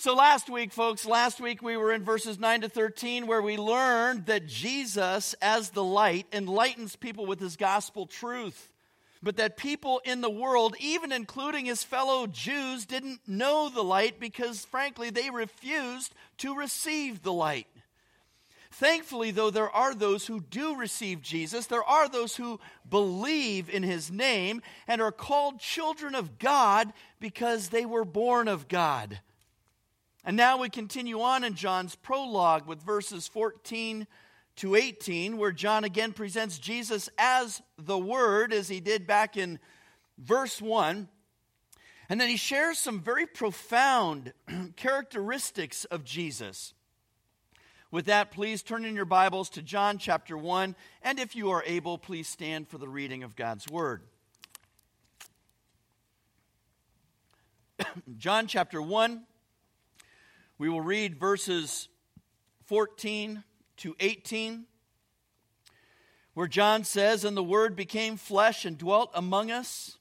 So, last week, folks, last week we were in verses 9 to 13 where we learned that Jesus, as the light, enlightens people with his gospel truth. But that people in the world, even including his fellow Jews, didn't know the light because, frankly, they refused to receive the light. Thankfully, though, there are those who do receive Jesus. There are those who believe in his name and are called children of God because they were born of God. And now we continue on in John's prologue with verses 14 to 18, where John again presents Jesus as the Word, as he did back in verse 1. And then he shares some very profound characteristics of Jesus. With that, please turn in your Bibles to John chapter 1, and if you are able, please stand for the reading of God's Word. John chapter 1, we will read verses 14 to 18, where John says, And the Word became flesh and dwelt among us.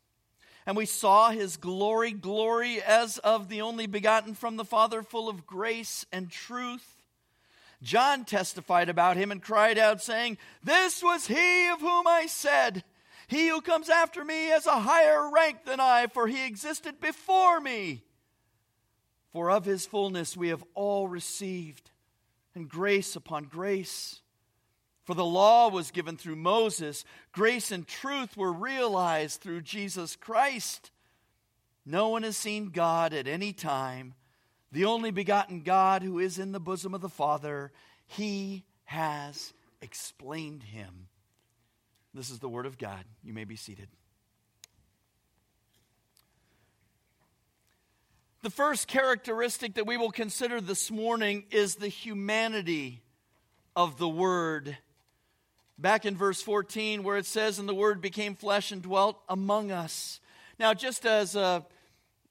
And we saw his glory, glory as of the only begotten from the Father, full of grace and truth. John testified about him and cried out, saying, This was he of whom I said, He who comes after me has a higher rank than I, for he existed before me. For of his fullness we have all received, and grace upon grace. For the law was given through Moses, grace and truth were realized through Jesus Christ. No one has seen God at any time. The only begotten God who is in the bosom of the Father, he has explained him. This is the word of God. You may be seated. The first characteristic that we will consider this morning is the humanity of the Word. Back in verse 14, where it says, And the Word became flesh and dwelt among us. Now, just as a,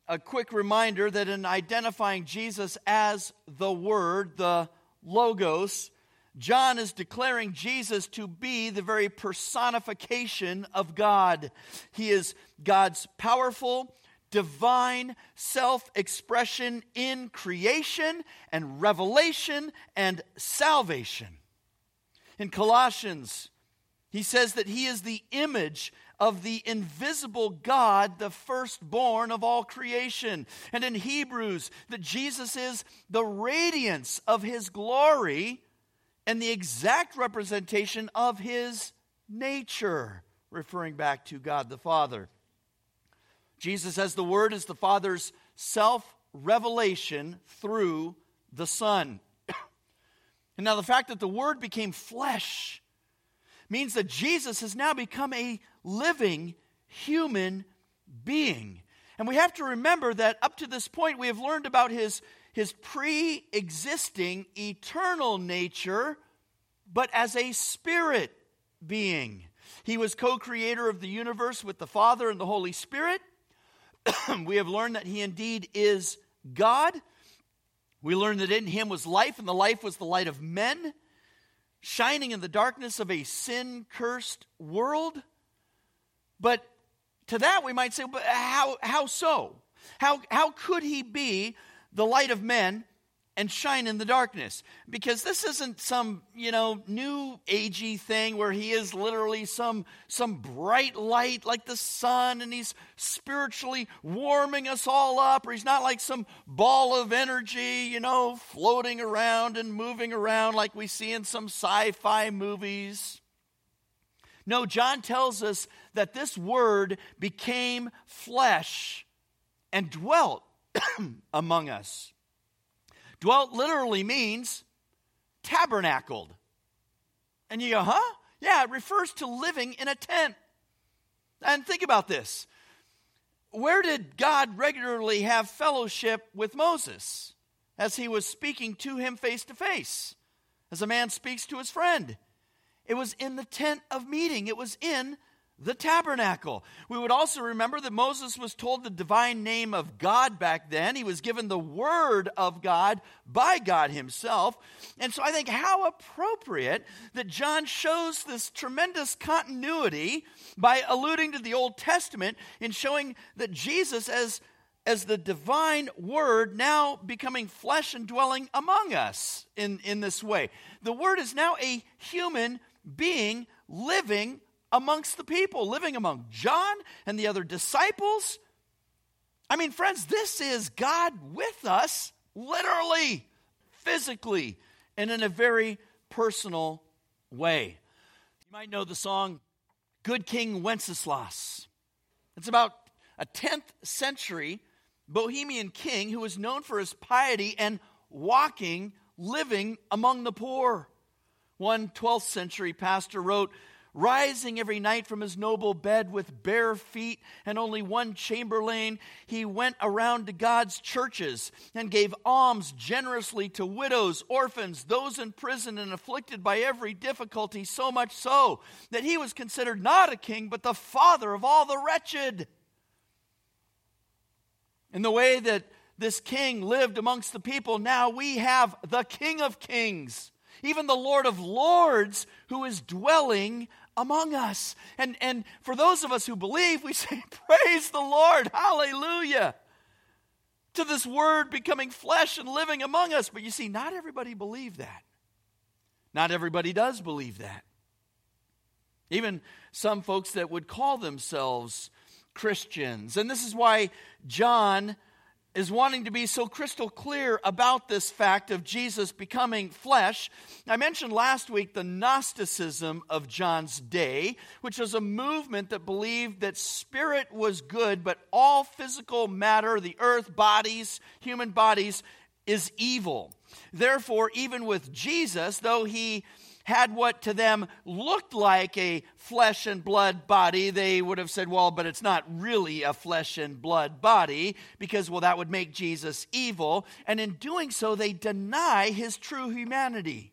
a quick reminder that in identifying Jesus as the Word, the Logos, John is declaring Jesus to be the very personification of God. He is God's powerful, divine self expression in creation and revelation and salvation. In Colossians, he says that he is the image of the invisible God, the firstborn of all creation. And in Hebrews, that Jesus is the radiance of his glory and the exact representation of his nature, referring back to God the Father. Jesus, as the Word, is the Father's self revelation through the Son. and now, the fact that the Word became flesh means that Jesus has now become a living human being. And we have to remember that up to this point, we have learned about his, his pre existing eternal nature, but as a spirit being. He was co creator of the universe with the Father and the Holy Spirit. we have learned that he indeed is God. We learned that in him was life, and the life was the light of men, shining in the darkness of a sin cursed world. But to that we might say, but how, how so? How, how could he be the light of men and shine in the darkness. Because this isn't some, you know, new agey thing where he is literally some, some bright light like the sun and he's spiritually warming us all up, or he's not like some ball of energy, you know, floating around and moving around like we see in some sci fi movies. No, John tells us that this word became flesh and dwelt among us. Dwelt literally means tabernacled. And you go, huh? Yeah, it refers to living in a tent. And think about this. Where did God regularly have fellowship with Moses as he was speaking to him face to face, as a man speaks to his friend? It was in the tent of meeting, it was in the tabernacle. We would also remember that Moses was told the divine name of God back then. He was given the word of God by God himself. And so I think how appropriate that John shows this tremendous continuity by alluding to the Old Testament in showing that Jesus, as as the divine word now becoming flesh and dwelling among us in, in this way. The word is now a human being living amongst the people, living among John and the other disciples. I mean, friends, this is God with us, literally, physically, and in a very personal way. You might know the song Good King Wenceslas. It's about a 10th century Bohemian king who was known for his piety and walking, living among the poor. One 12th century pastor wrote, Rising every night from his noble bed with bare feet and only one chamberlain, he went around to God's churches and gave alms generously to widows, orphans, those in prison and afflicted by every difficulty, so much so that he was considered not a king, but the father of all the wretched. In the way that this king lived amongst the people, now we have the King of Kings, even the Lord of Lords, who is dwelling among us. And, and for those of us who believe, we say, Praise the Lord, hallelujah, to this word becoming flesh and living among us. But you see, not everybody believed that. Not everybody does believe that. Even some folks that would call themselves Christians. And this is why John is wanting to be so crystal clear about this fact of Jesus becoming flesh. I mentioned last week the Gnosticism of John's day, which was a movement that believed that spirit was good, but all physical matter, the earth, bodies, human bodies, is evil. Therefore, even with Jesus, though he had what to them looked like a flesh and blood body, they would have said, well, but it's not really a flesh and blood body because, well, that would make Jesus evil. And in doing so, they deny his true humanity.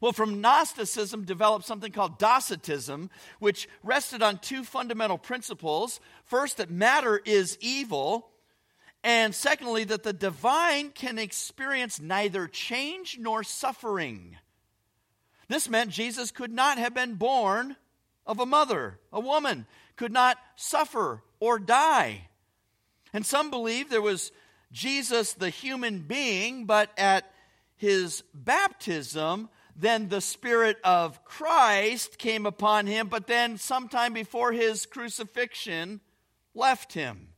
Well, from Gnosticism developed something called Docetism, which rested on two fundamental principles. First, that matter is evil, and secondly, that the divine can experience neither change nor suffering. This meant Jesus could not have been born of a mother, a woman, could not suffer or die. And some believe there was Jesus, the human being, but at his baptism, then the Spirit of Christ came upon him, but then sometime before his crucifixion left him.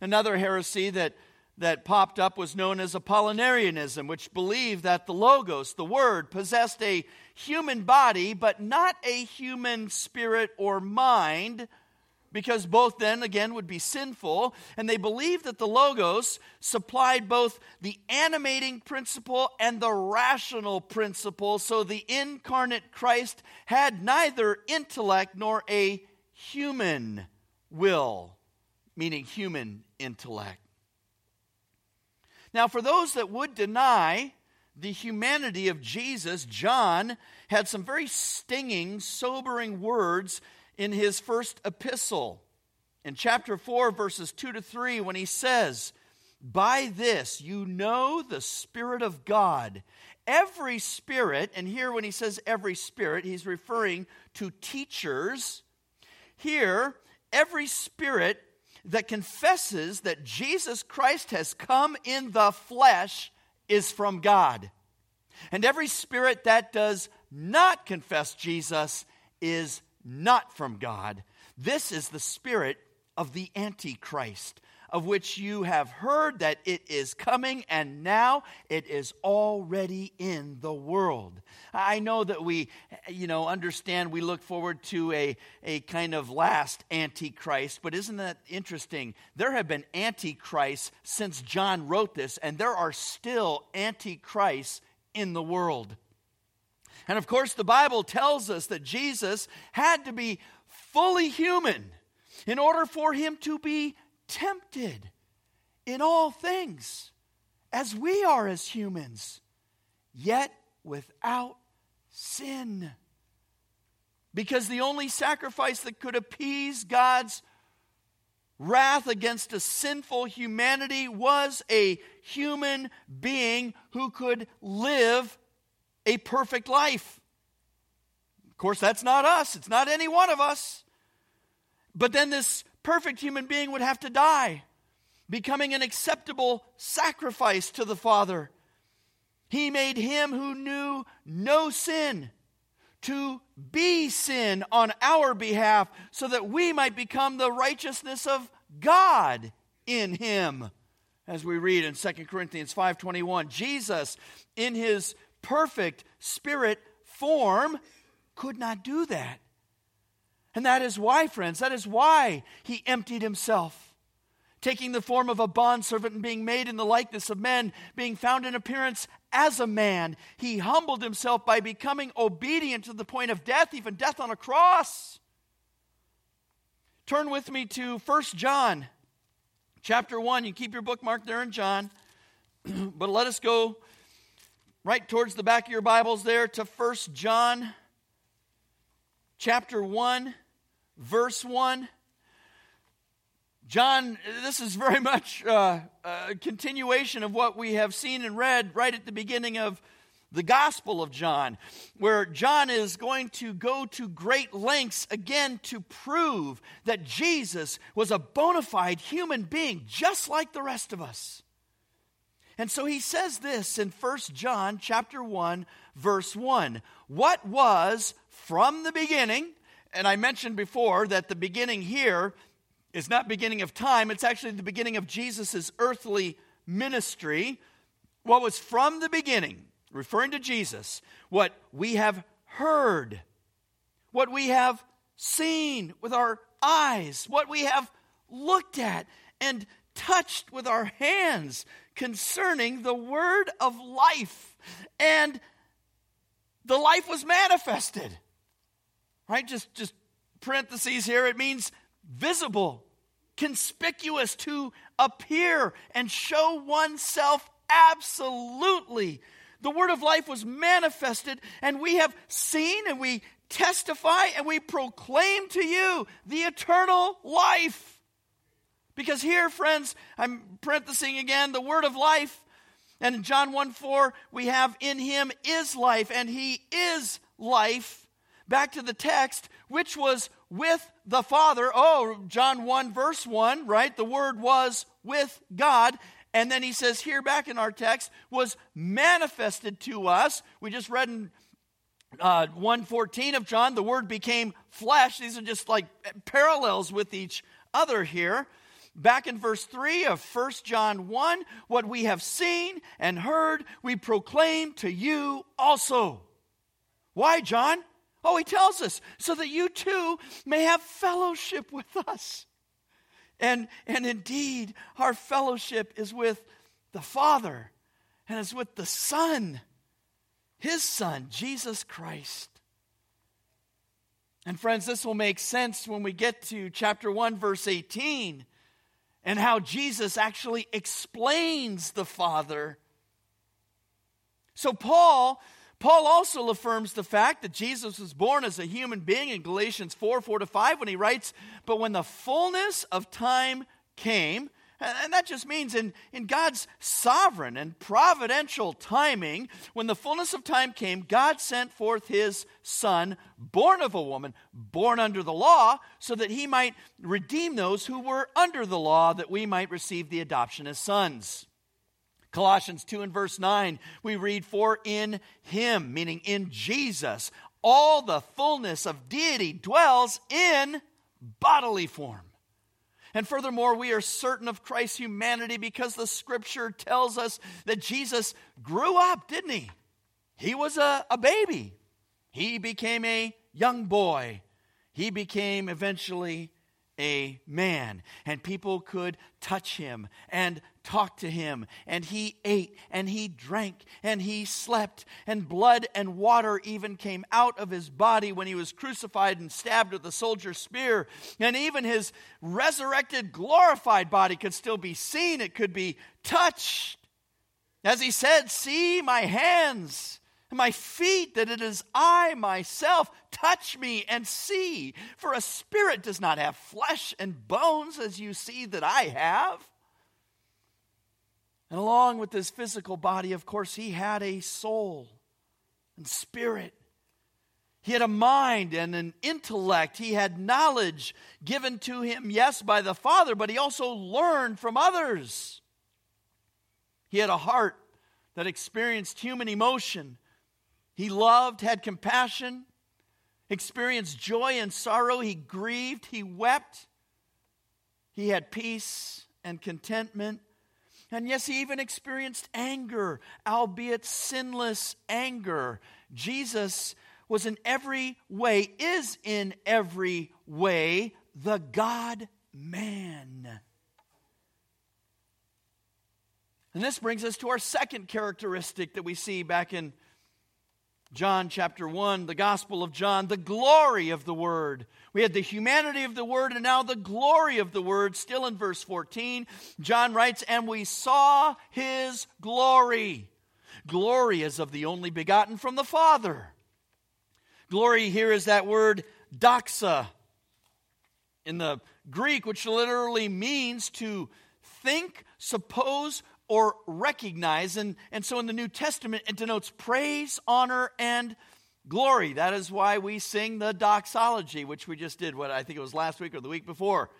Another heresy that that popped up was known as Apollinarianism, which believed that the Logos, the Word, possessed a human body, but not a human spirit or mind, because both then, again, would be sinful. And they believed that the Logos supplied both the animating principle and the rational principle, so the incarnate Christ had neither intellect nor a human will, meaning human intellect. Now, for those that would deny the humanity of Jesus, John had some very stinging, sobering words in his first epistle. In chapter 4, verses 2 to 3, when he says, By this you know the Spirit of God. Every spirit, and here when he says every spirit, he's referring to teachers. Here, every spirit that confesses that Jesus Christ has come in the flesh is from God. And every spirit that does not confess Jesus is not from God. This is the spirit of the Antichrist, of which you have heard that it is coming, and now it is already in the world. I know that we, you know, understand we look forward to a, a kind of last Antichrist, but isn't that interesting? There have been Antichrists since John wrote this, and there are still Antichrists in the world. And of course, the Bible tells us that Jesus had to be fully human in order for him to be tempted in all things, as we are as humans, yet without sin. Because the only sacrifice that could appease God's wrath against a sinful humanity was a human being who could live a perfect life. Of course, that's not us, it's not any one of us. But then this perfect human being would have to die. becoming an acceptable sacrifice to the Father. He made him who knew no sin to be sin on our behalf so that we might become the righteousness of God in him as we read in 2 Corinthians 5:21 Jesus in his perfect spirit form could not do that and that is why friends that is why he emptied himself taking the form of a bondservant and being made in the likeness of men, being found in appearance as a man, he humbled himself by becoming obedient to the point of death, even death on a cross. Turn with me to 1 John chapter 1. You keep your bookmark there in John, but let us go right towards the back of your Bibles there to 1 John chapter 1, verse 1. John, this is very much uh, a continuation of what we have seen and read right at the beginning of the Gospel of John, where John is going to go to great lengths again to prove that Jesus was a bona fide human being, just like the rest of us. And so he says this in 1 John chapter 1 verse 1. What was from the beginning, and I mentioned before that the beginning here is not beginning of time, it's actually the beginning of Jesus' earthly ministry. What was from the beginning, referring to Jesus, what we have heard, what we have seen with our eyes, what we have looked at and touched with our hands concerning the word of life. And the life was manifested. Right? Just just parentheses here. It means visible, conspicuous, to appear and show oneself absolutely. The word of life was manifested, and we have seen and we testify and we proclaim to you the eternal life. Because here, friends, I'm parenthesing again the word of life. And in John 1 4, we have in him is life, and he is life. Back to the text, which was with the Father. Oh, John 1, verse 1, right? The Word was with God. And then he says here back in our text, was manifested to us. We just read in uh, 114 of John, the Word became flesh. These are just like parallels with each other here. Back in verse 3 of 1 John 1, what we have seen and heard, we proclaim to you also. Why, John? Oh, he tells us, so that you too may have fellowship with us. And, and indeed, our fellowship is with the Father and is with the Son, his Son, Jesus Christ. And friends, this will make sense when we get to chapter 1, verse 18, and how Jesus actually explains the Father. So, Paul Paul also affirms the fact that Jesus was born as a human being in Galatians 4 4 to 5 when he writes, But when the fullness of time came, and that just means in, in God's sovereign and providential timing, when the fullness of time came, God sent forth his Son, born of a woman, born under the law, so that he might redeem those who were under the law, that we might receive the adoption as sons. Colossians 2 and verse 9, we read, For in him, meaning in Jesus, all the fullness of deity dwells in bodily form. And furthermore, we are certain of Christ's humanity because the scripture tells us that Jesus grew up, didn't he? He was a, a baby. He became a young boy. He became eventually a man, and people could touch him and talk to him, and he ate and he drank and he slept, and blood and water even came out of his body when he was crucified and stabbed with a soldier's spear. And even his resurrected, glorified body could still be seen, it could be touched. As he said, See my hands and my feet, that it is I myself. Touch me and see. For a spirit does not have flesh and bones as you see that I have. And along with this physical body, of course, he had a soul and spirit. He had a mind and an intellect. He had knowledge given to him, yes, by the Father, but he also learned from others. He had a heart that experienced human emotion. He loved, had compassion, experienced joy and sorrow. He grieved, he wept. He had peace and contentment. And yes, he even experienced anger, albeit sinless anger. Jesus was in every way, is in every way, the God man. And this brings us to our second characteristic that we see back in John chapter 1, the Gospel of John, the glory of the Word. We had the humanity of the Word and now the glory of the Word, still in verse 14. John writes, And we saw His glory. Glory is of the only begotten from the Father Glory here is that word doxa in the Greek, which literally means to think, suppose, or recognize. And, and so in the New Testament, it denotes praise, honor, and glory. That is why we sing the doxology, which we just did, what I think it was last week or the week before.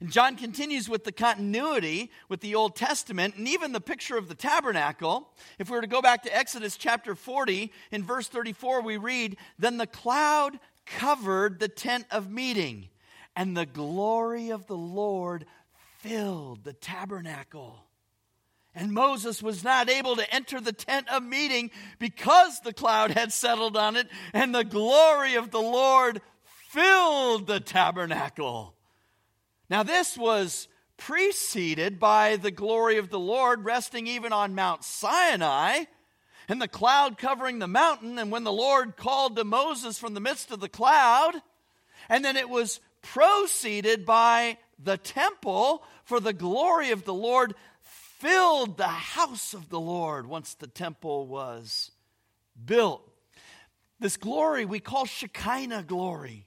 And John continues with the continuity with the Old Testament and even the picture of the tabernacle. If we were to go back to Exodus chapter 40, in verse 34, we read, Then the cloud covered the tent of meeting, and the glory of the Lord filled the tabernacle. And Moses was not able to enter the tent of meeting because the cloud had settled on it, and the glory of the Lord filled the tabernacle. Now, this was preceded by the glory of the Lord resting even on Mount Sinai and the cloud covering the mountain. And when the Lord called to Moses from the midst of the cloud, and then it was proceeded by the temple, for the glory of the Lord filled the house of the Lord once the temple was built. This glory we call Shekinah glory.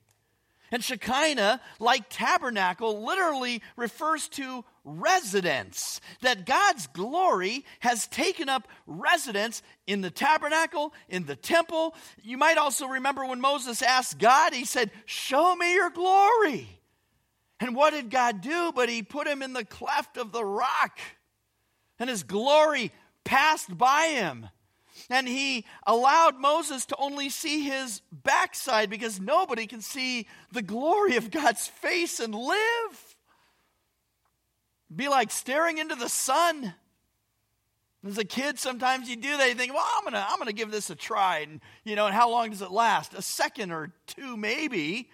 And Shekinah, like tabernacle, literally refers to residence. That God's glory has taken up residence in the tabernacle, in the temple. You might also remember when Moses asked God, he said, Show me your glory. And what did God do? But he put him in the cleft of the rock, and his glory passed by him and he allowed Moses to only see his backside because nobody can see the glory of God's face and live. Be like staring into the sun. As a kid, sometimes you do that. You think, well, I'm gonna, I'm gonna give this a try, and you know, and how long does it last? A second or two, maybe.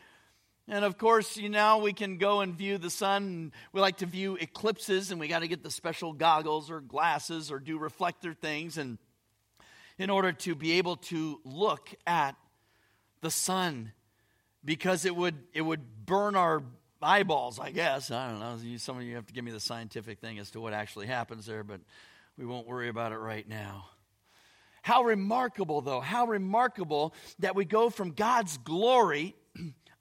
And of course, you know, we can go and view the sun. We like to view eclipses, and we got to get the special goggles or glasses or do reflector things. And in order to be able to look at the sun because it would, it would burn our eyeballs, I guess. I don't know. Some of you have to give me the scientific thing as to what actually happens there, but we won't worry about it right now. How remarkable, though, how remarkable that we go from God's glory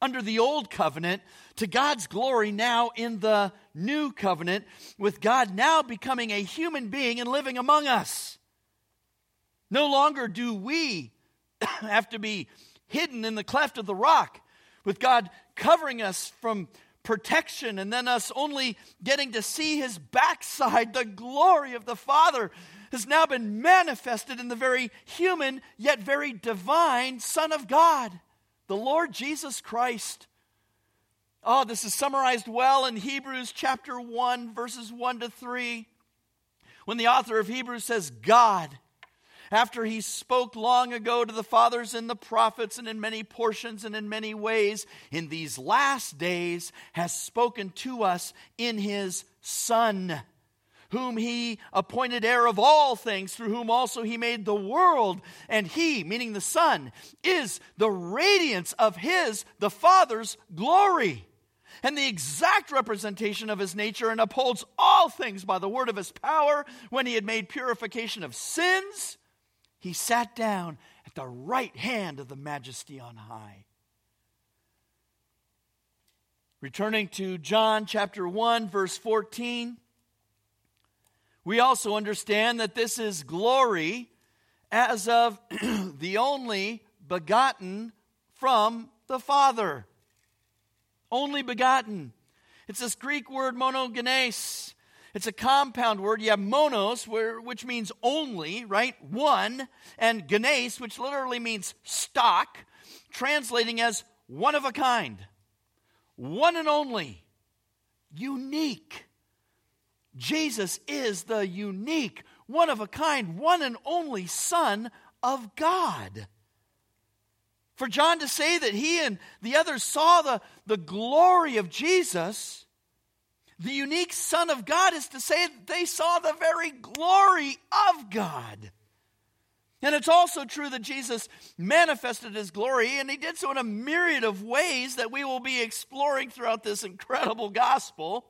under the old covenant to God's glory now in the new covenant, with God now becoming a human being and living among us. No longer do we have to be hidden in the cleft of the rock with God covering us from protection and then us only getting to see his backside. The glory of the Father has now been manifested in the very human yet very divine Son of God, the Lord Jesus Christ. Oh, this is summarized well in Hebrews chapter 1, verses 1 to 3, when the author of Hebrews says, God after he spoke long ago to the fathers and the prophets, and in many portions and in many ways, in these last days has spoken to us in his Son, whom he appointed heir of all things, through whom also he made the world. And he, meaning the Son, is the radiance of his, the Father's glory and the exact representation of his nature and upholds all things by the word of his power when he had made purification of sins he sat down at the right hand of the majesty on high. Returning to John chapter 1, verse 14, we also understand that this is glory as of the only begotten from the Father. Only begotten. It's this Greek word monogenes. It's a compound word. You have monos, which means only, right? One, and genes, which literally means stock, translating as one of a kind, one and only, unique. Jesus is the unique, one of a kind, one and only Son of God. For John to say that he and the others saw the, the glory of Jesus, the unique Son of God, is to say that they saw the very glory of God. And it's also true that Jesus manifested his glory, and he did so in a myriad of ways that we will be exploring throughout this incredible gospel.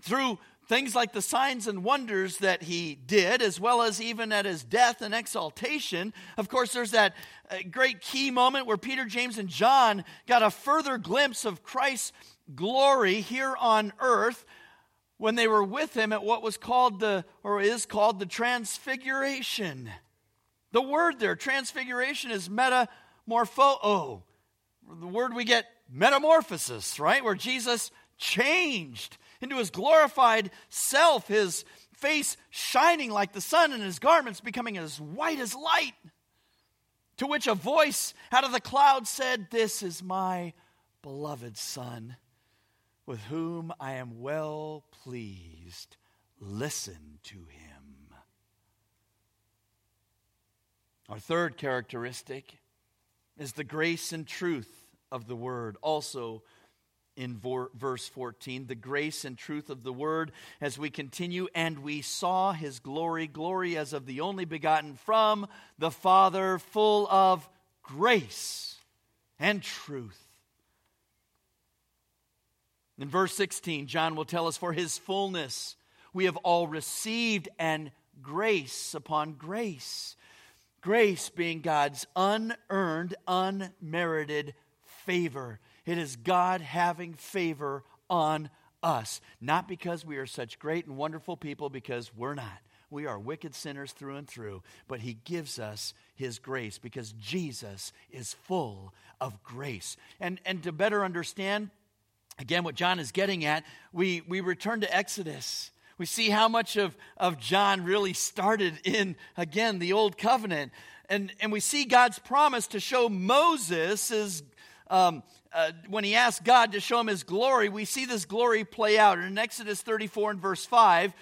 Through things like the signs and wonders that he did, as well as even at his death and exaltation. Of course, there's that uh, great key moment where Peter, James, and John got a further glimpse of Christ's glory here on earth when they were with him at what was called the, or is called the transfiguration. The word there, transfiguration, is metamorpho. The word we get metamorphosis, right? Where Jesus changed into his glorified self, his face shining like the sun, and his garments becoming as white as light. To which a voice out of the cloud said, This is my beloved Son, with whom I am well pleased. Listen to him. Our third characteristic is the grace and truth of the word, also in verse 14 the grace and truth of the word as we continue and we saw his glory glory as of the only begotten from the father full of grace and truth. In verse 16 john will tell us for his fullness we have all received and grace upon grace grace being god's unearned unmerited favor it is God having favor on us. Not because we are such great and wonderful people, because we're not. We are wicked sinners through and through, but He gives us His grace because Jesus is full of grace. And, and to better understand, again, what John is getting at, we, we return to Exodus. We see how much of, of John really started in, again, the Old Covenant. And, and we see God's promise to show Moses' um, uh, when he asked God to show him his glory, we see this glory play out. And in Exodus 34 and verse 5,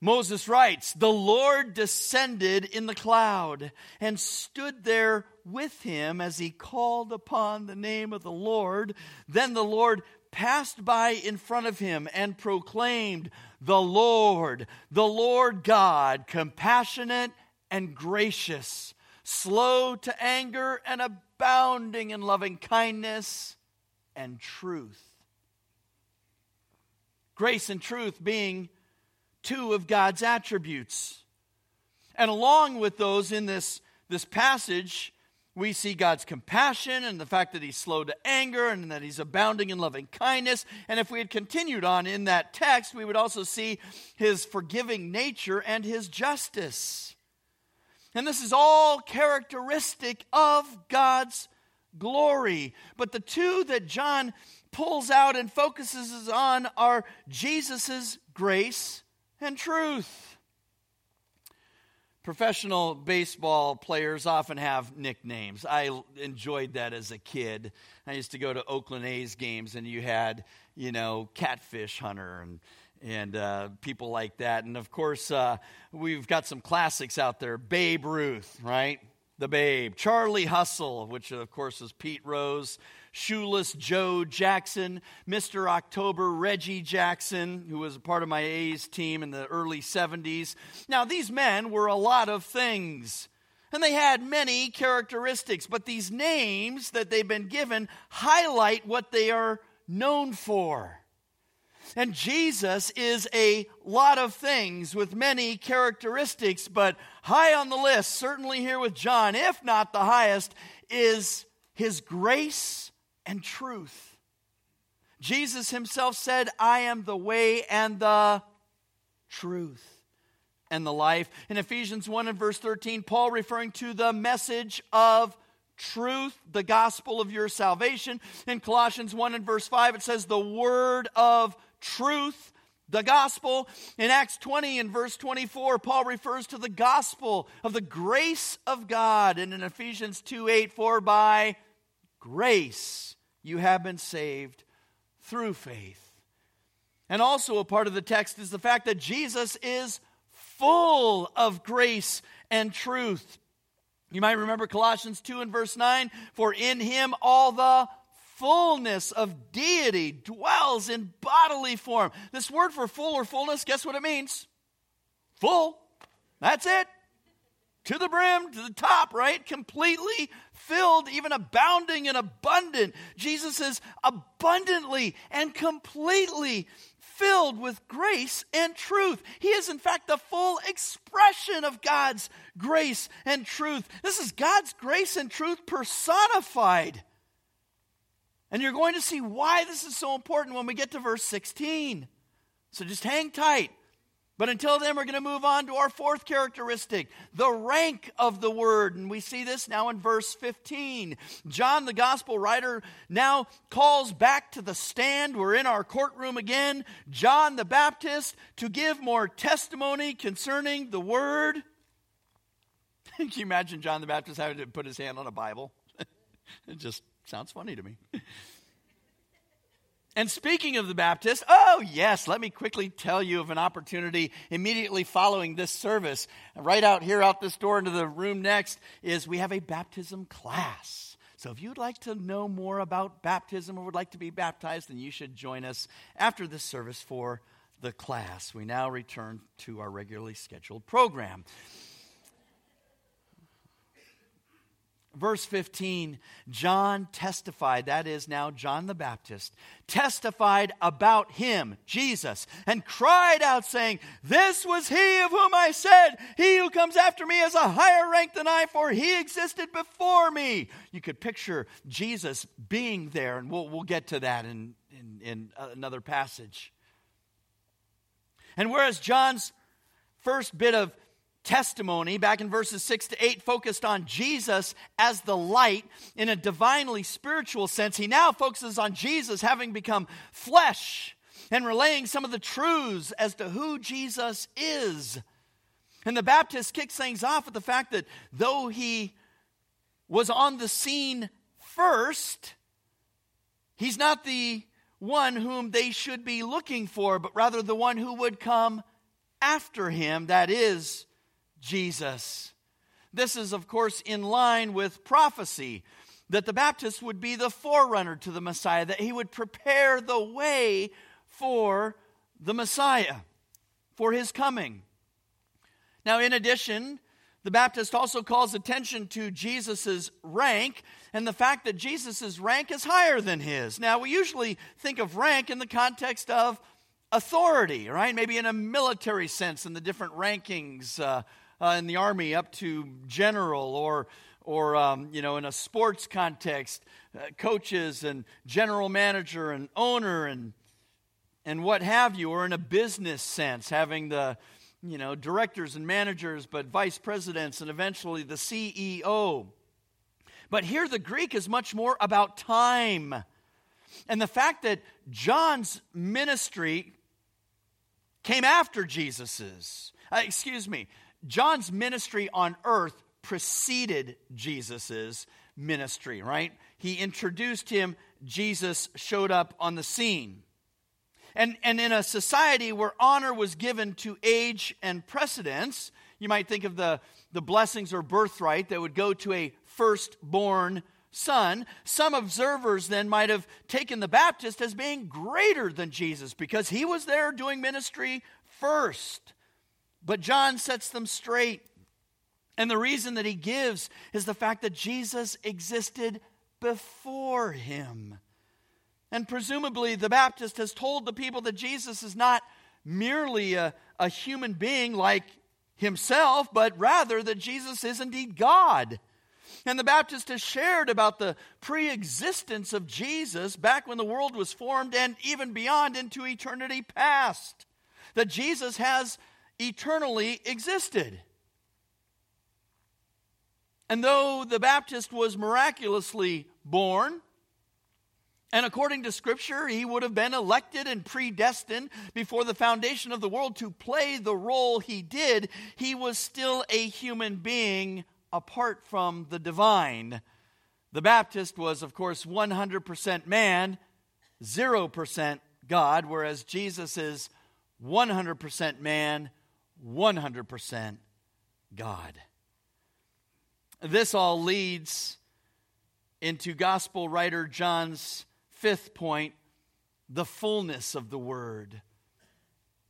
Moses writes, The Lord descended in the cloud and stood there with him as he called upon the name of the Lord. Then the Lord passed by in front of him and proclaimed, The Lord, the Lord God, compassionate and gracious, slow to anger and abounding in loving kindness and truth. Grace and truth being two of God's attributes. And along with those in this, this passage, we see God's compassion and the fact that he's slow to anger and that he's abounding in loving kindness. And if we had continued on in that text, we would also see his forgiving nature and his justice. And this is all characteristic of God's glory. But the two that John pulls out and focuses on are Jesus' grace and truth. Professional baseball players often have nicknames. I enjoyed that as a kid. I used to go to Oakland A's games, and you had, you know, Catfish Hunter and and uh, people like that. And of course, uh, we've got some classics out there Babe Ruth, right? The Babe. Charlie Hustle, which of course is Pete Rose. Shoeless Joe Jackson, Mr. October Reggie Jackson, who was a part of my A's team in the early 70s. Now, these men were a lot of things. And they had many characteristics, but these names that they've been given highlight what they are known for. And Jesus is a lot of things with many characteristics, but high on the list, certainly here with John, if not the highest, is his grace and truth. Jesus himself said, I am the way and the truth. and the life. In Ephesians 1 and verse 13, Paul referring to the message of truth, the gospel of your salvation. In Colossians 1 and verse 5, it says the word of truth, the gospel. In Acts 20 and verse 24, Paul refers to the gospel of the grace of God. And in Ephesians 2 8, for by grace you have been saved through faith. And also, a part of the text is the fact that Jesus is full of grace and truth. You might remember Colossians 2 and verse 9 For in him all the fullness of deity dwells in bodily form. This word for full or fullness, guess what it means? Full. That's it. To the brim, to the top, right? Completely filled, even abounding and abundant. Jesus is abundantly and completely filled with grace and truth. He is, in fact, the full expression of God's grace and truth. This is God's grace and truth personified. And you're going to see why this is so important when we get to verse 16. So just hang tight. But until then, we're going to move on to our fourth characteristic the rank of the word. And we see this now in verse 15. John, the gospel writer, now calls back to the stand. We're in our courtroom again. John the Baptist to give more testimony concerning the word. Can you imagine John the Baptist having to put his hand on a Bible? just sounds funny to me. And speaking of the Baptist, oh, yes, let me quickly tell you of an opportunity immediately following this service. Right out here, out this door into the room next, is we have a baptism class. So if you'd like to know more about baptism or would like to be baptized, then you should join us after this service for the class. We now return to our regularly scheduled program. Verse 15, John testified, that is now John the Baptist, testified about him, Jesus, and cried out, saying, This was he of whom I said, He who comes after me is a higher rank than I, for he existed before me. You could picture Jesus being there, and we'll, we'll get to that in, in, in another passage. And whereas John's first bit of testimony back in verses 6 to 8 focused on Jesus as the light in a divinely spiritual sense. He now focuses on Jesus having become flesh and relaying some of the truths as to who Jesus is. And the Baptist kicks things off with the fact that though he was on the scene first, he's not the one whom they should be looking for, but rather the one who would come after him, that is, Jesus. This is, of course, in line with prophecy that the Baptist would be the forerunner to the Messiah, that he would prepare the way for the Messiah, for his coming. Now, in addition, the Baptist also calls attention to Jesus' rank and the fact that Jesus' rank is higher than his. Now, we usually think of rank in the context of authority, right? Maybe in a military sense, in the different rankings. Uh, uh, in the army up to general or or um, you know in a sports context uh, coaches and general manager and owner and and what have you or in a business sense having the you know directors and managers but vice presidents and eventually the ceo but here the greek is much more about time. And the fact that john's ministry came after jesus's. Uh, excuse me John's ministry on earth preceded Jesus' ministry, right? He introduced him, Jesus showed up on the scene. And, and in a society where honor was given to age and precedence, you might think of the, the blessings or birthright that would go to a firstborn son. Some observers then might have taken the Baptist as being greater than Jesus because he was there doing ministry first. But John sets them straight. And the reason that he gives is the fact that Jesus existed before him. And presumably, the Baptist has told the people that Jesus is not merely a, a human being like himself, but rather that Jesus is indeed God. And the Baptist has shared about the pre existence of Jesus back when the world was formed and even beyond into eternity past. That Jesus has eternally existed. And though the Baptist was miraculously born, and according to Scripture, he would have been elected and predestined before the foundation of the world to play the role he did. He was still a human being apart from the divine. The Baptist was, of course, 100% man, 0% God, whereas Jesus is 100% man, 100% God. This all leads into gospel writer John's fifth point the fullness of the word.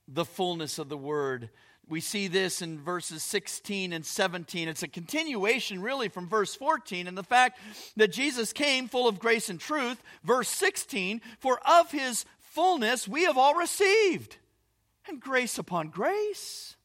The fullness of the word. We see this in verses 16 and 17. It's a continuation, really, from verse 14, and the fact that Jesus came full of grace and truth. Verse 16, for of his fullness we have all received, and grace upon grace.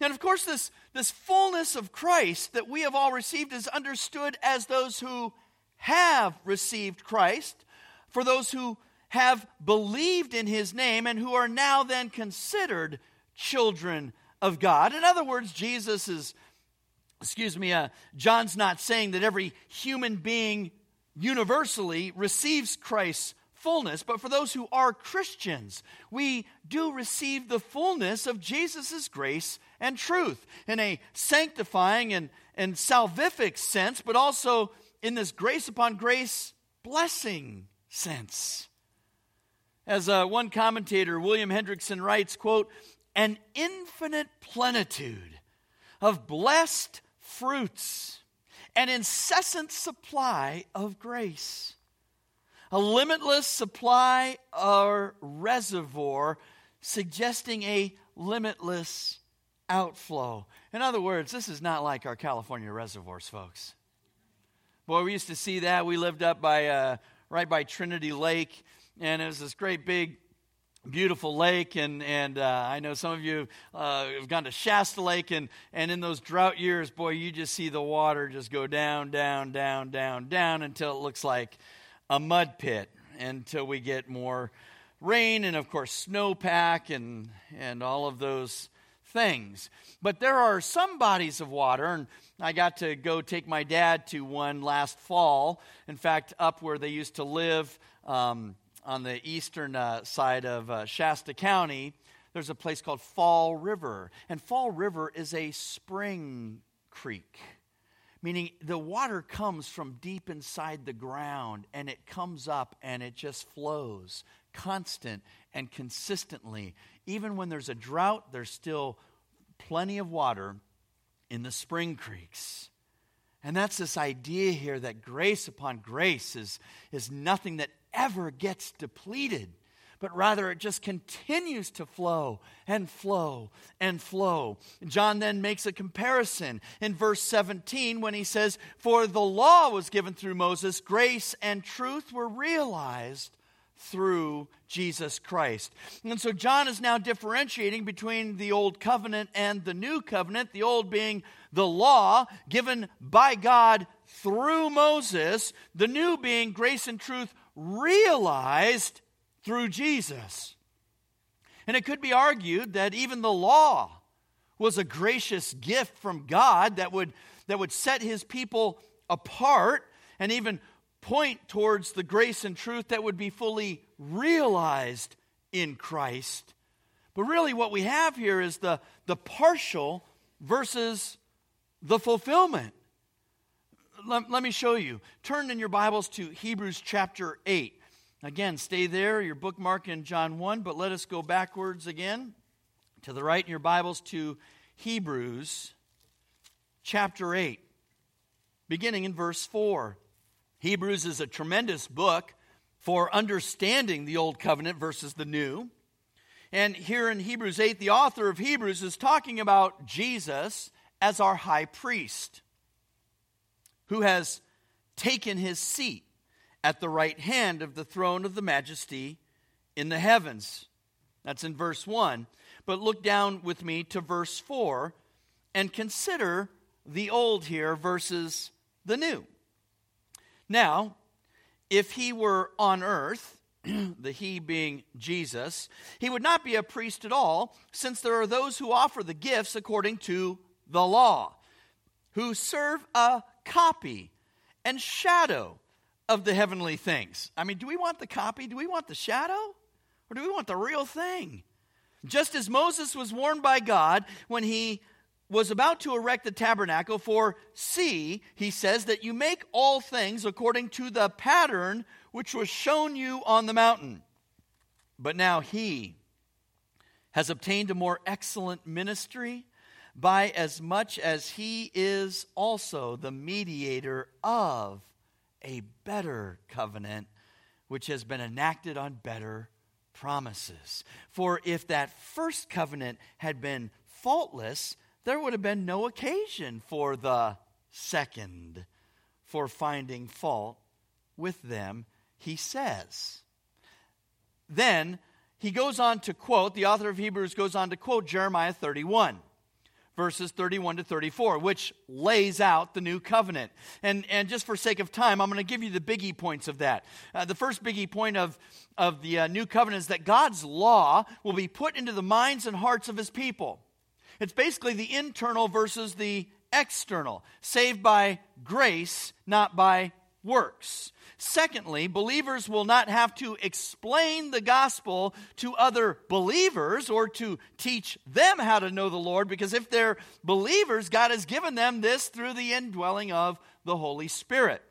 And of course, this, this fullness of Christ that we have all received is understood as those who have received Christ, for those who have believed in his name and who are now then considered children of God. In other words, Jesus is, excuse me, uh, John's not saying that every human being universally receives Christ's fullness, but for those who are Christians, we do receive the fullness of Jesus' grace and truth in a sanctifying and, and salvific sense, but also in this grace upon grace blessing sense. As uh, one commentator, William Hendriksen, writes, quote, an infinite plenitude of blessed fruits, an incessant supply of grace a limitless supply or reservoir, suggesting a limitless outflow. In other words, this is not like our California reservoirs, folks. Boy, we used to see that. We lived up by uh, right by Trinity Lake, and it was this great big beautiful lake and and uh, I know some of you uh, have gone to Shasta Lake and and in those drought years boy you just see the water just go down down down down down until it looks like a mud pit until we get more rain and, of course, snowpack and, and all of those things. But there are some bodies of water, and I got to go take my dad to one last fall. In fact, up where they used to live um, on the eastern uh, side of uh, Shasta County, there's a place called Fall River. And Fall River is a spring creek meaning the water comes from deep inside the ground and it comes up and it just flows constant and consistently. Even when there's a drought, there's still plenty of water in the spring creeks. And that's this idea here that grace upon grace is, is nothing that ever gets depleted but rather it just continues to flow and flow and flow. John then makes a comparison in verse 17 when he says, For the law was given through Moses, grace and truth were realized through Jesus Christ. And so John is now differentiating between the old covenant and the new covenant, the old being the law given by God through Moses, the new being grace and truth realized through Jesus. And it could be argued that even the law was a gracious gift from God that would, that would set his people apart and even point towards the grace and truth that would be fully realized in Christ. But really, what we have here is the, the partial versus the fulfillment. Let, let me show you. Turn in your Bibles to Hebrews chapter 8. Again, stay there, your bookmark in John 1, but let us go backwards again to the right in your Bibles to Hebrews chapter 8, beginning in verse 4. Hebrews is a tremendous book for understanding the Old Covenant versus the New. And here in Hebrews 8, the author of Hebrews is talking about Jesus as our high priest who has taken his seat at the right hand of the throne of the majesty in the heavens. That's in verse 1. But look down with me to verse 4 and consider the old here versus the new. Now, if he were on earth, the he being Jesus, he would not be a priest at all, since there are those who offer the gifts according to the law, who serve a copy and shadow of the heavenly things. I mean, do we want the copy? Do we want the shadow? Or do we want the real thing? Just as Moses was warned by God when he was about to erect the tabernacle, for see, he says, that you make all things according to the pattern which was shown you on the mountain. But now he has obtained a more excellent ministry by as much as he is also the mediator of a better covenant, which has been enacted on better promises. For if that first covenant had been faultless, there would have been no occasion for the second for finding fault with them, he says. Then he goes on to quote, the author of Hebrews goes on to quote Jeremiah 31 verses 31 to 34, which lays out the new covenant. And, and just for sake of time, I'm going to give you the biggie points of that. Uh, the first biggie point of, of the uh, new covenant is that God's law will be put into the minds and hearts of his people. It's basically the internal versus the external, saved by grace, not by works. Secondly, believers will not have to explain the gospel to other believers or to teach them how to know the Lord, because if they're believers, God has given them this through the indwelling of the Holy Spirit.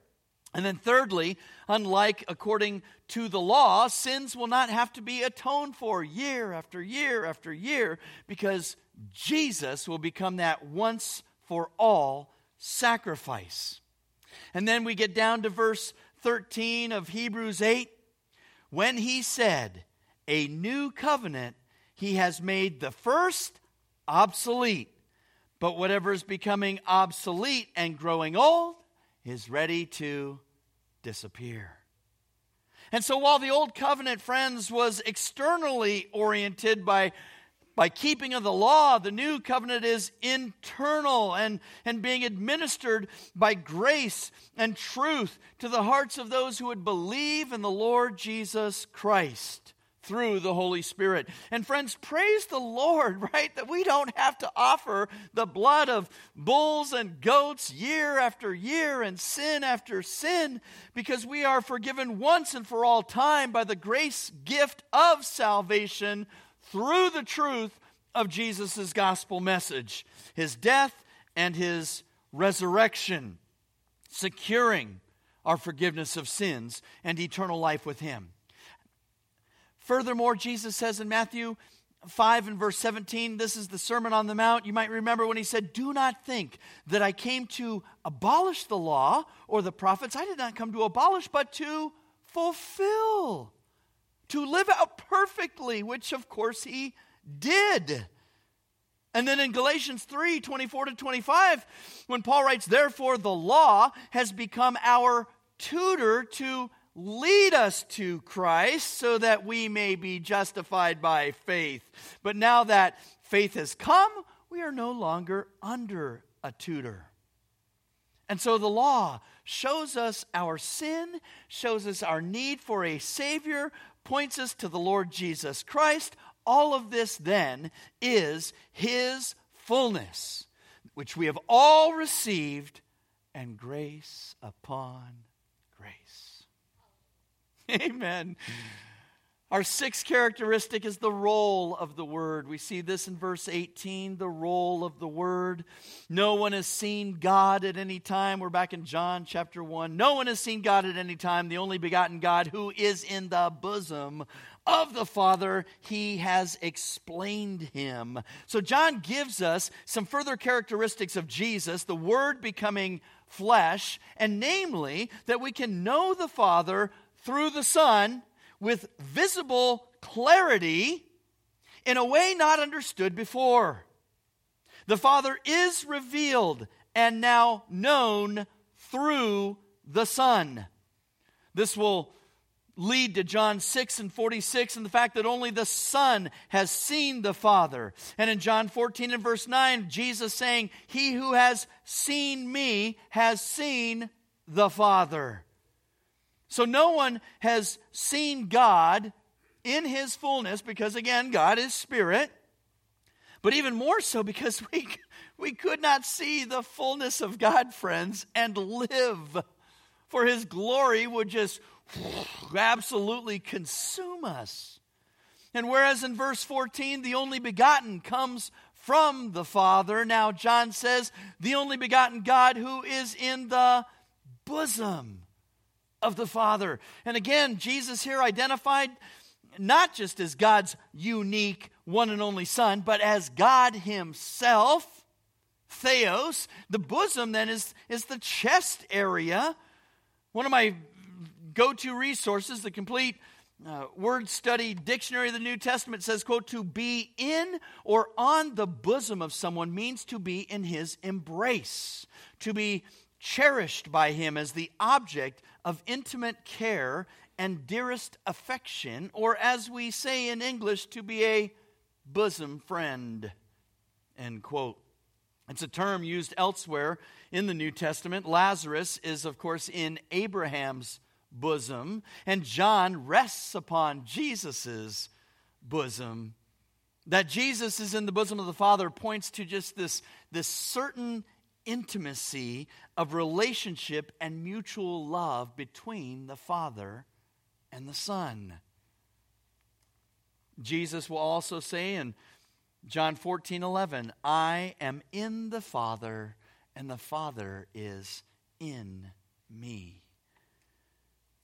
And then, thirdly, unlike according to the law, sins will not have to be atoned for year after year after year because Jesus will become that once for all sacrifice. And then we get down to verse 13 of Hebrews 8 when he said, A new covenant, he has made the first obsolete. But whatever is becoming obsolete and growing old is ready to disappear. And so, while the old covenant, friends, was externally oriented by by keeping of the law, the new covenant is internal and, and being administered by grace and truth to the hearts of those who would believe in the Lord Jesus Christ through the Holy Spirit. And friends, praise the Lord, right? That we don't have to offer the blood of bulls and goats year after year and sin after sin because we are forgiven once and for all time by the grace gift of salvation through the truth of Jesus' gospel message his death and his resurrection, securing our forgiveness of sins and eternal life with him. Furthermore, Jesus says in Matthew 5 and verse 17, this is the Sermon on the Mount. You might remember when he said, Do not think that I came to abolish the law or the prophets. I did not come to abolish, but to fulfill to live out perfectly, which of course he did. And then in Galatians 3 24 to 25, when Paul writes, Therefore the law has become our tutor to lead us to Christ so that we may be justified by faith. But now that faith has come, we are no longer under a tutor. And so the law shows us our sin, shows us our need for a Savior, points us to the Lord Jesus Christ. All of this then is His fullness, which we have all received, and grace upon grace. Amen. Our sixth characteristic is the role of the Word. We see this in verse 18 the role of the Word. No one has seen God at any time. We're back in John chapter 1. No one has seen God at any time, the only begotten God who is in the bosom of the Father. He has explained him. So, John gives us some further characteristics of Jesus, the Word becoming flesh, and namely that we can know the Father through the Son with visible clarity in a way not understood before. The Father is revealed and now known through the Son. This will lead to John 6 and 46 and the fact that only the Son has seen the Father. And in John 14 and verse 9, Jesus saying, He who has seen me has seen the Father. So no one has seen God in his fullness because, again, God is spirit. But even more so because we, we could not see the fullness of God, friends, and live. For his glory would just absolutely consume us. And whereas in verse 14, the only begotten comes from the Father, now John says, the only begotten God who is in the bosom of the Father. And again, Jesus here identified not just as God's unique one and only Son, but as God Himself, Theos. The bosom then is, is the chest area. One of my go to resources, the complete uh, word study dictionary of the New Testament says, quote, to be in or on the bosom of someone means to be in his embrace, to be cherished by him as the object of intimate care and dearest affection, or as we say in English, to be a bosom friend. End quote. It's a term used elsewhere in the New Testament. Lazarus is, of course, in Abraham's bosom, and John rests upon Jesus' bosom. That Jesus is in the bosom of the Father points to just this, this certain intimacy of relationship and mutual love between the Father and the Son. Jesus will also say in John 14 11, I am in the Father, and the Father is in me.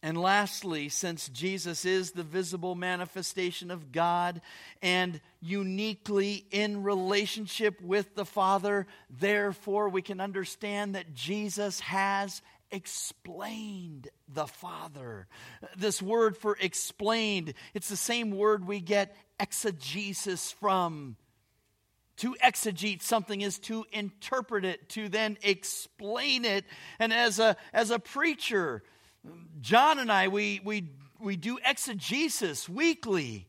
And lastly, since Jesus is the visible manifestation of God and uniquely in relationship with the Father, therefore we can understand that Jesus has explained the Father. This word for explained, it's the same word we get exegesis from. To exegete something is to interpret it, to then explain it. And as a, as a preacher, John and I, we, we, we do exegesis weekly,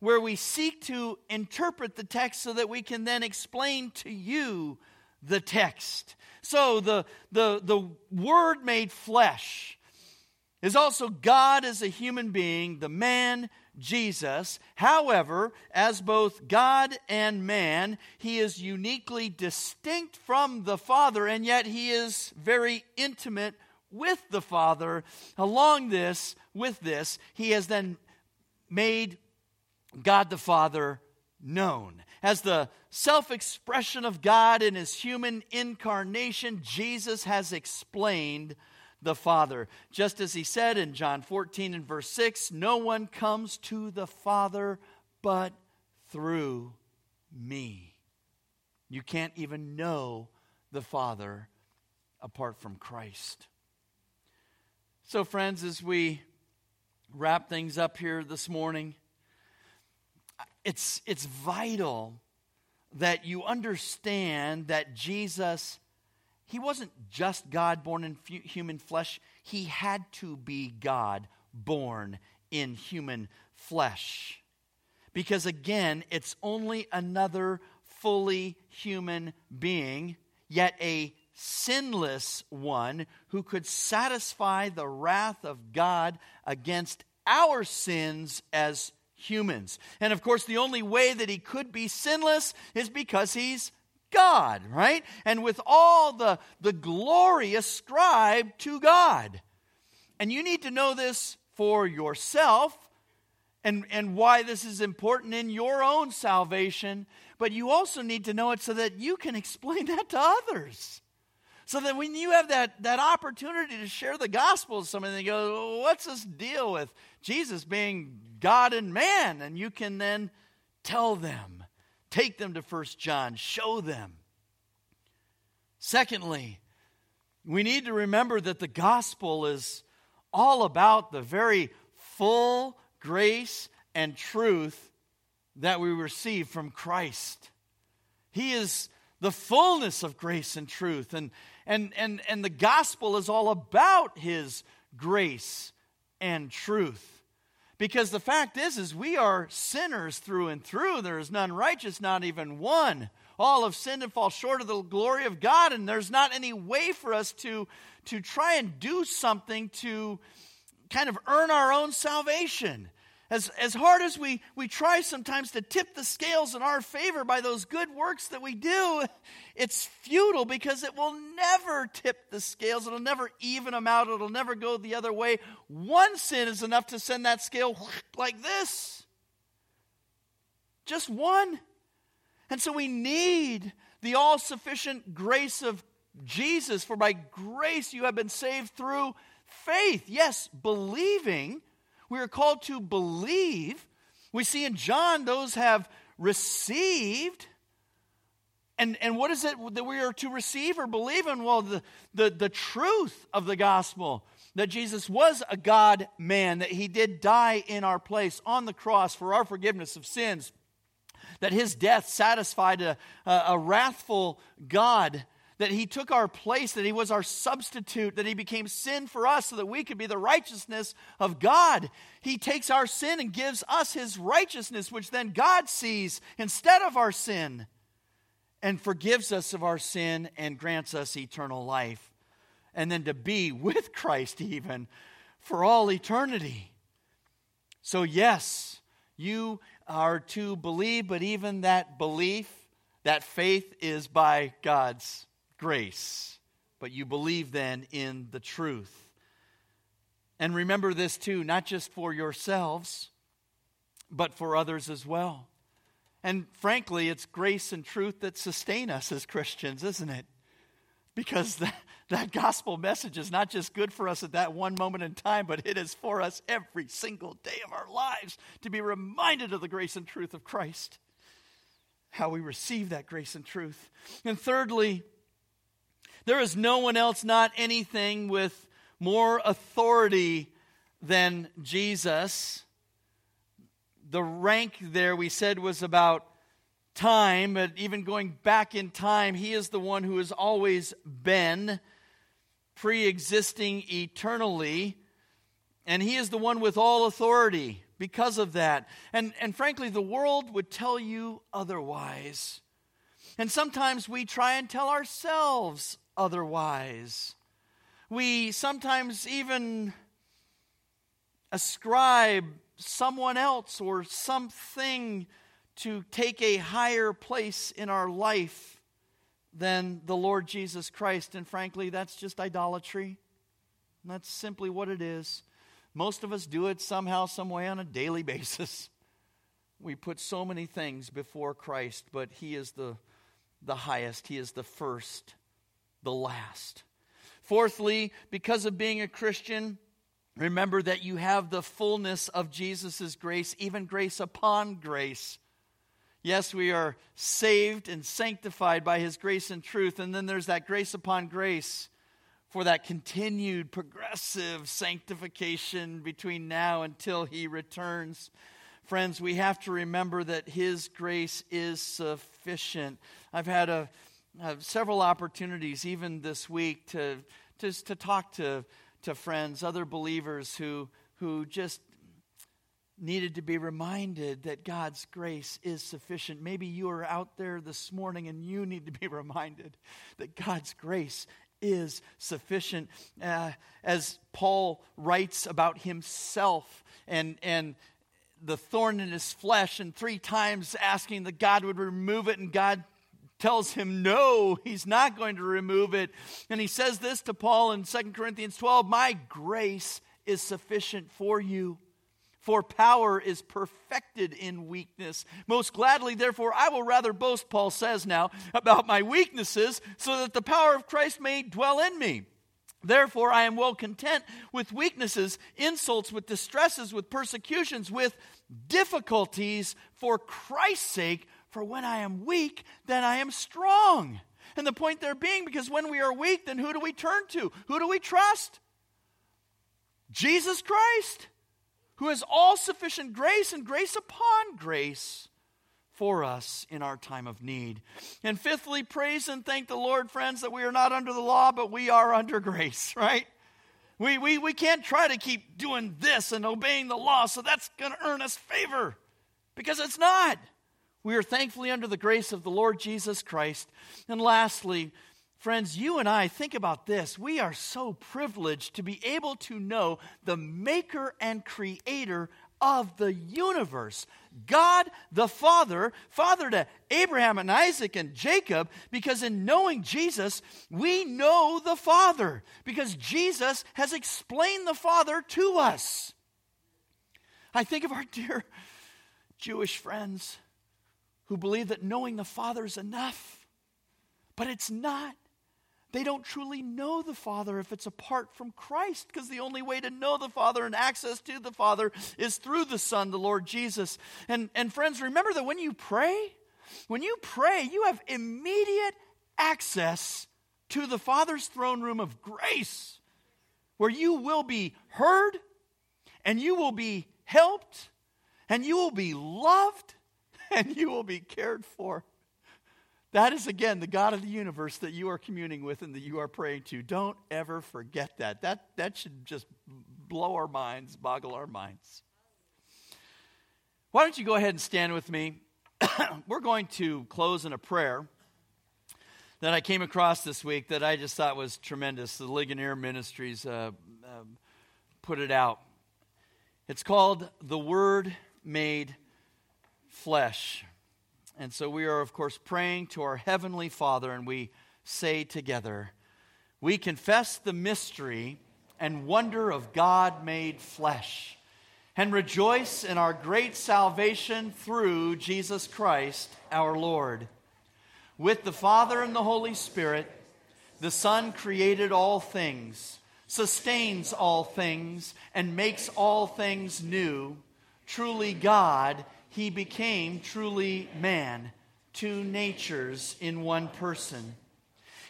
where we seek to interpret the text so that we can then explain to you the text. So the, the, the Word made flesh is also God as a human being, the man Jesus. However, as both God and man, he is uniquely distinct from the Father, and yet he is very intimate with the Father. Along this, with this, he has then made God the Father known. As the self expression of God in his human incarnation, Jesus has explained the Father. Just as he said in John 14 and verse 6 No one comes to the Father but through me. You can't even know the Father apart from Christ. So, friends, as we wrap things up here this morning, it's, it's vital that you understand that Jesus, he wasn't just God born in human flesh, he had to be God born in human flesh. Because again, it's only another fully human being, yet a sinless one who could satisfy the wrath of God against our sins as humans. And of course, the only way that he could be sinless is because he's God, right? And with all the, the glory ascribed to God. And you need to know this for yourself and, and why this is important in your own salvation, but you also need to know it so that you can explain that to others. So that when you have that, that opportunity to share the gospel with somebody, they go, What's this deal with Jesus being God and man? And you can then tell them, take them to First John, show them. Secondly, we need to remember that the gospel is all about the very full grace and truth that we receive from Christ. He is the fullness of grace and truth. And, and, and, and the gospel is all about his grace and truth. Because the fact is, is we are sinners through and through. There is none righteous, not even one. All have sinned and fall short of the glory of God, and there's not any way for us to, to try and do something to kind of earn our own salvation. As, as hard as we, we try sometimes to tip the scales in our favor by those good works that we do, it's futile because it will never tip the scales. It'll never even them out. It'll never go the other way. One sin is enough to send that scale like this. Just one. And so we need the all sufficient grace of Jesus, for by grace you have been saved through faith. Yes, believing. We are called to believe. We see in John those have received. And, and what is it that we are to receive or believe in? Well, the, the, the truth of the gospel that Jesus was a God man, that he did die in our place on the cross for our forgiveness of sins, that his death satisfied a, a, a wrathful God that he took our place, that he was our substitute, that he became sin for us so that we could be the righteousness of God. He takes our sin and gives us his righteousness, which then God sees instead of our sin, and forgives us of our sin and grants us eternal life. And then to be with Christ even for all eternity. So, yes, you are to believe, but even that belief, that faith is by God's grace, but you believe then in the truth. And remember this too, not just for yourselves, but for others as well. And frankly, it's grace and truth that sustain us as Christians, isn't it? Because that, that gospel message is not just good for us at that one moment in time, but it is for us every single day of our lives to be reminded of the grace and truth of Christ. How we receive that grace and truth. And thirdly, there is no one else, not anything, with more authority than Jesus. The rank there, we said, was about time, but even going back in time, he is the one who has always been pre existing eternally, and he is the one with all authority because of that. And, and frankly, the world would tell you otherwise. And sometimes we try and tell ourselves otherwise. We sometimes even ascribe someone else or something to take a higher place in our life than the Lord Jesus Christ. And frankly, that's just idolatry. That's simply what it is. Most of us do it somehow, some way on a daily basis. We put so many things before Christ, but He is the, the highest, He is the first the last. Fourthly, because of being a Christian, remember that you have the fullness of Jesus' grace, even grace upon grace. Yes, we are saved and sanctified by his grace and truth, and then there's that grace upon grace for that continued progressive sanctification between now until he returns. Friends, we have to remember that his grace is sufficient. I've had a uh, several opportunities, even this week, to just to talk to, to friends, other believers who, who just needed to be reminded that God's grace is sufficient. Maybe you are out there this morning and you need to be reminded that God's grace is sufficient. Uh, as Paul writes about himself and, and the thorn in his flesh, and three times asking that God would remove it, and God tells him no, he's not going to remove it. And he says this to Paul in 2 Corinthians 12 My grace is sufficient for you. For power is perfected in weakness. Most gladly, therefore, I will rather boast, Paul says now, about my weaknesses, so that the power of Christ may dwell in me. Therefore, I am well content with weaknesses, insults, with distresses, with persecutions, with difficulties for Christ's sake. For when I am weak, then I am strong. And the point there being, because when we are weak, then who do we turn to? Who do we trust? Jesus Christ, who has all sufficient grace and grace upon grace for us in our time of need. And fifthly, praise and thank the Lord, friends, that we are not under the law, but we are under grace, right? We, we, we can't try to keep doing this and obeying the law, so that's going to earn us favor because it's not. We are thankfully under the grace of the Lord Jesus Christ. And lastly, Friends, you and I, think about this. We are so privileged to be able to know the maker and creator of the universe. God the Father, Father to Abraham and Isaac and Jacob, because in knowing Jesus, we know the Father, because Jesus has explained the Father to us. I think of our dear Jewish friends who believe that knowing the Father is enough, but it's not. They don't truly know the Father if it's apart from Christ, because the only way to know the Father and access to the Father is through the Son, the Lord Jesus. And, and friends, remember that when you pray, when you pray, you have immediate access to the Father's throne room of grace, where you will be heard, and you will be helped, and you will be loved, and you will be cared for. That is, again, the God of the universe that you are communing with and that you are praying to. Don't ever forget that. That, that should just blow our minds, boggle our minds. Why don't you go ahead and stand with me? We're going to close in a prayer that I came across this week that I just thought was tremendous. The Ligonier Ministries uh, uh, put it out. It's called The Word Made Flesh. And so we are, of course, praying to our Heavenly Father, and we say together, We confess the mystery and wonder of God made flesh, and rejoice in our great salvation through Jesus Christ our Lord. With the Father and the Holy Spirit, the Son created all things, sustains all things, and makes all things new. Truly, God he became truly man, two natures in one person.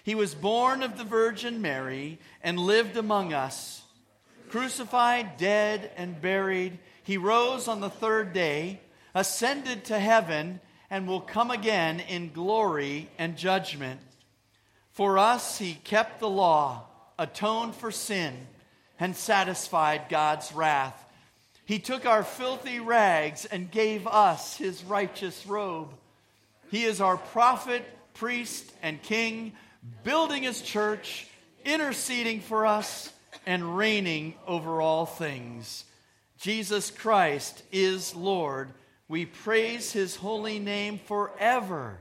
He was born of the Virgin Mary and lived among us. Crucified, dead, and buried, he rose on the third day, ascended to heaven, and will come again in glory and judgment. For us, he kept the law, atoned for sin, and satisfied God's wrath he took our filthy rags and gave us his righteous robe. He is our prophet, priest, and king, building his church, interceding for us, and reigning over all things. Jesus Christ is Lord. We praise his holy name forever.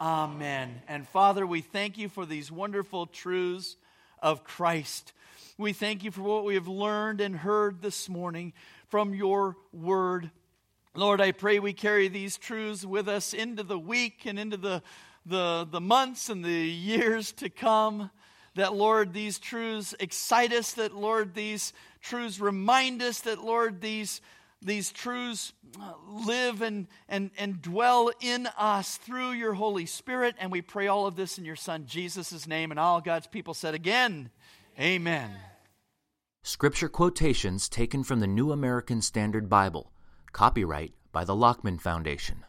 Amen. And Father, we thank you for these wonderful truths of Christ. We thank you for what we have learned and heard this morning from your word. Lord, I pray we carry these truths with us into the week and into the, the, the months and the years to come. That, Lord, these truths excite us, that, Lord, these truths remind us, that, Lord, these, these truths uh, live and, and, and dwell in us through your Holy Spirit. And we pray all of this in your Son, Jesus' name. And all God's people said again, Amen. Scripture quotations taken from the New American Standard Bible. Copyright by the Lockman Foundation.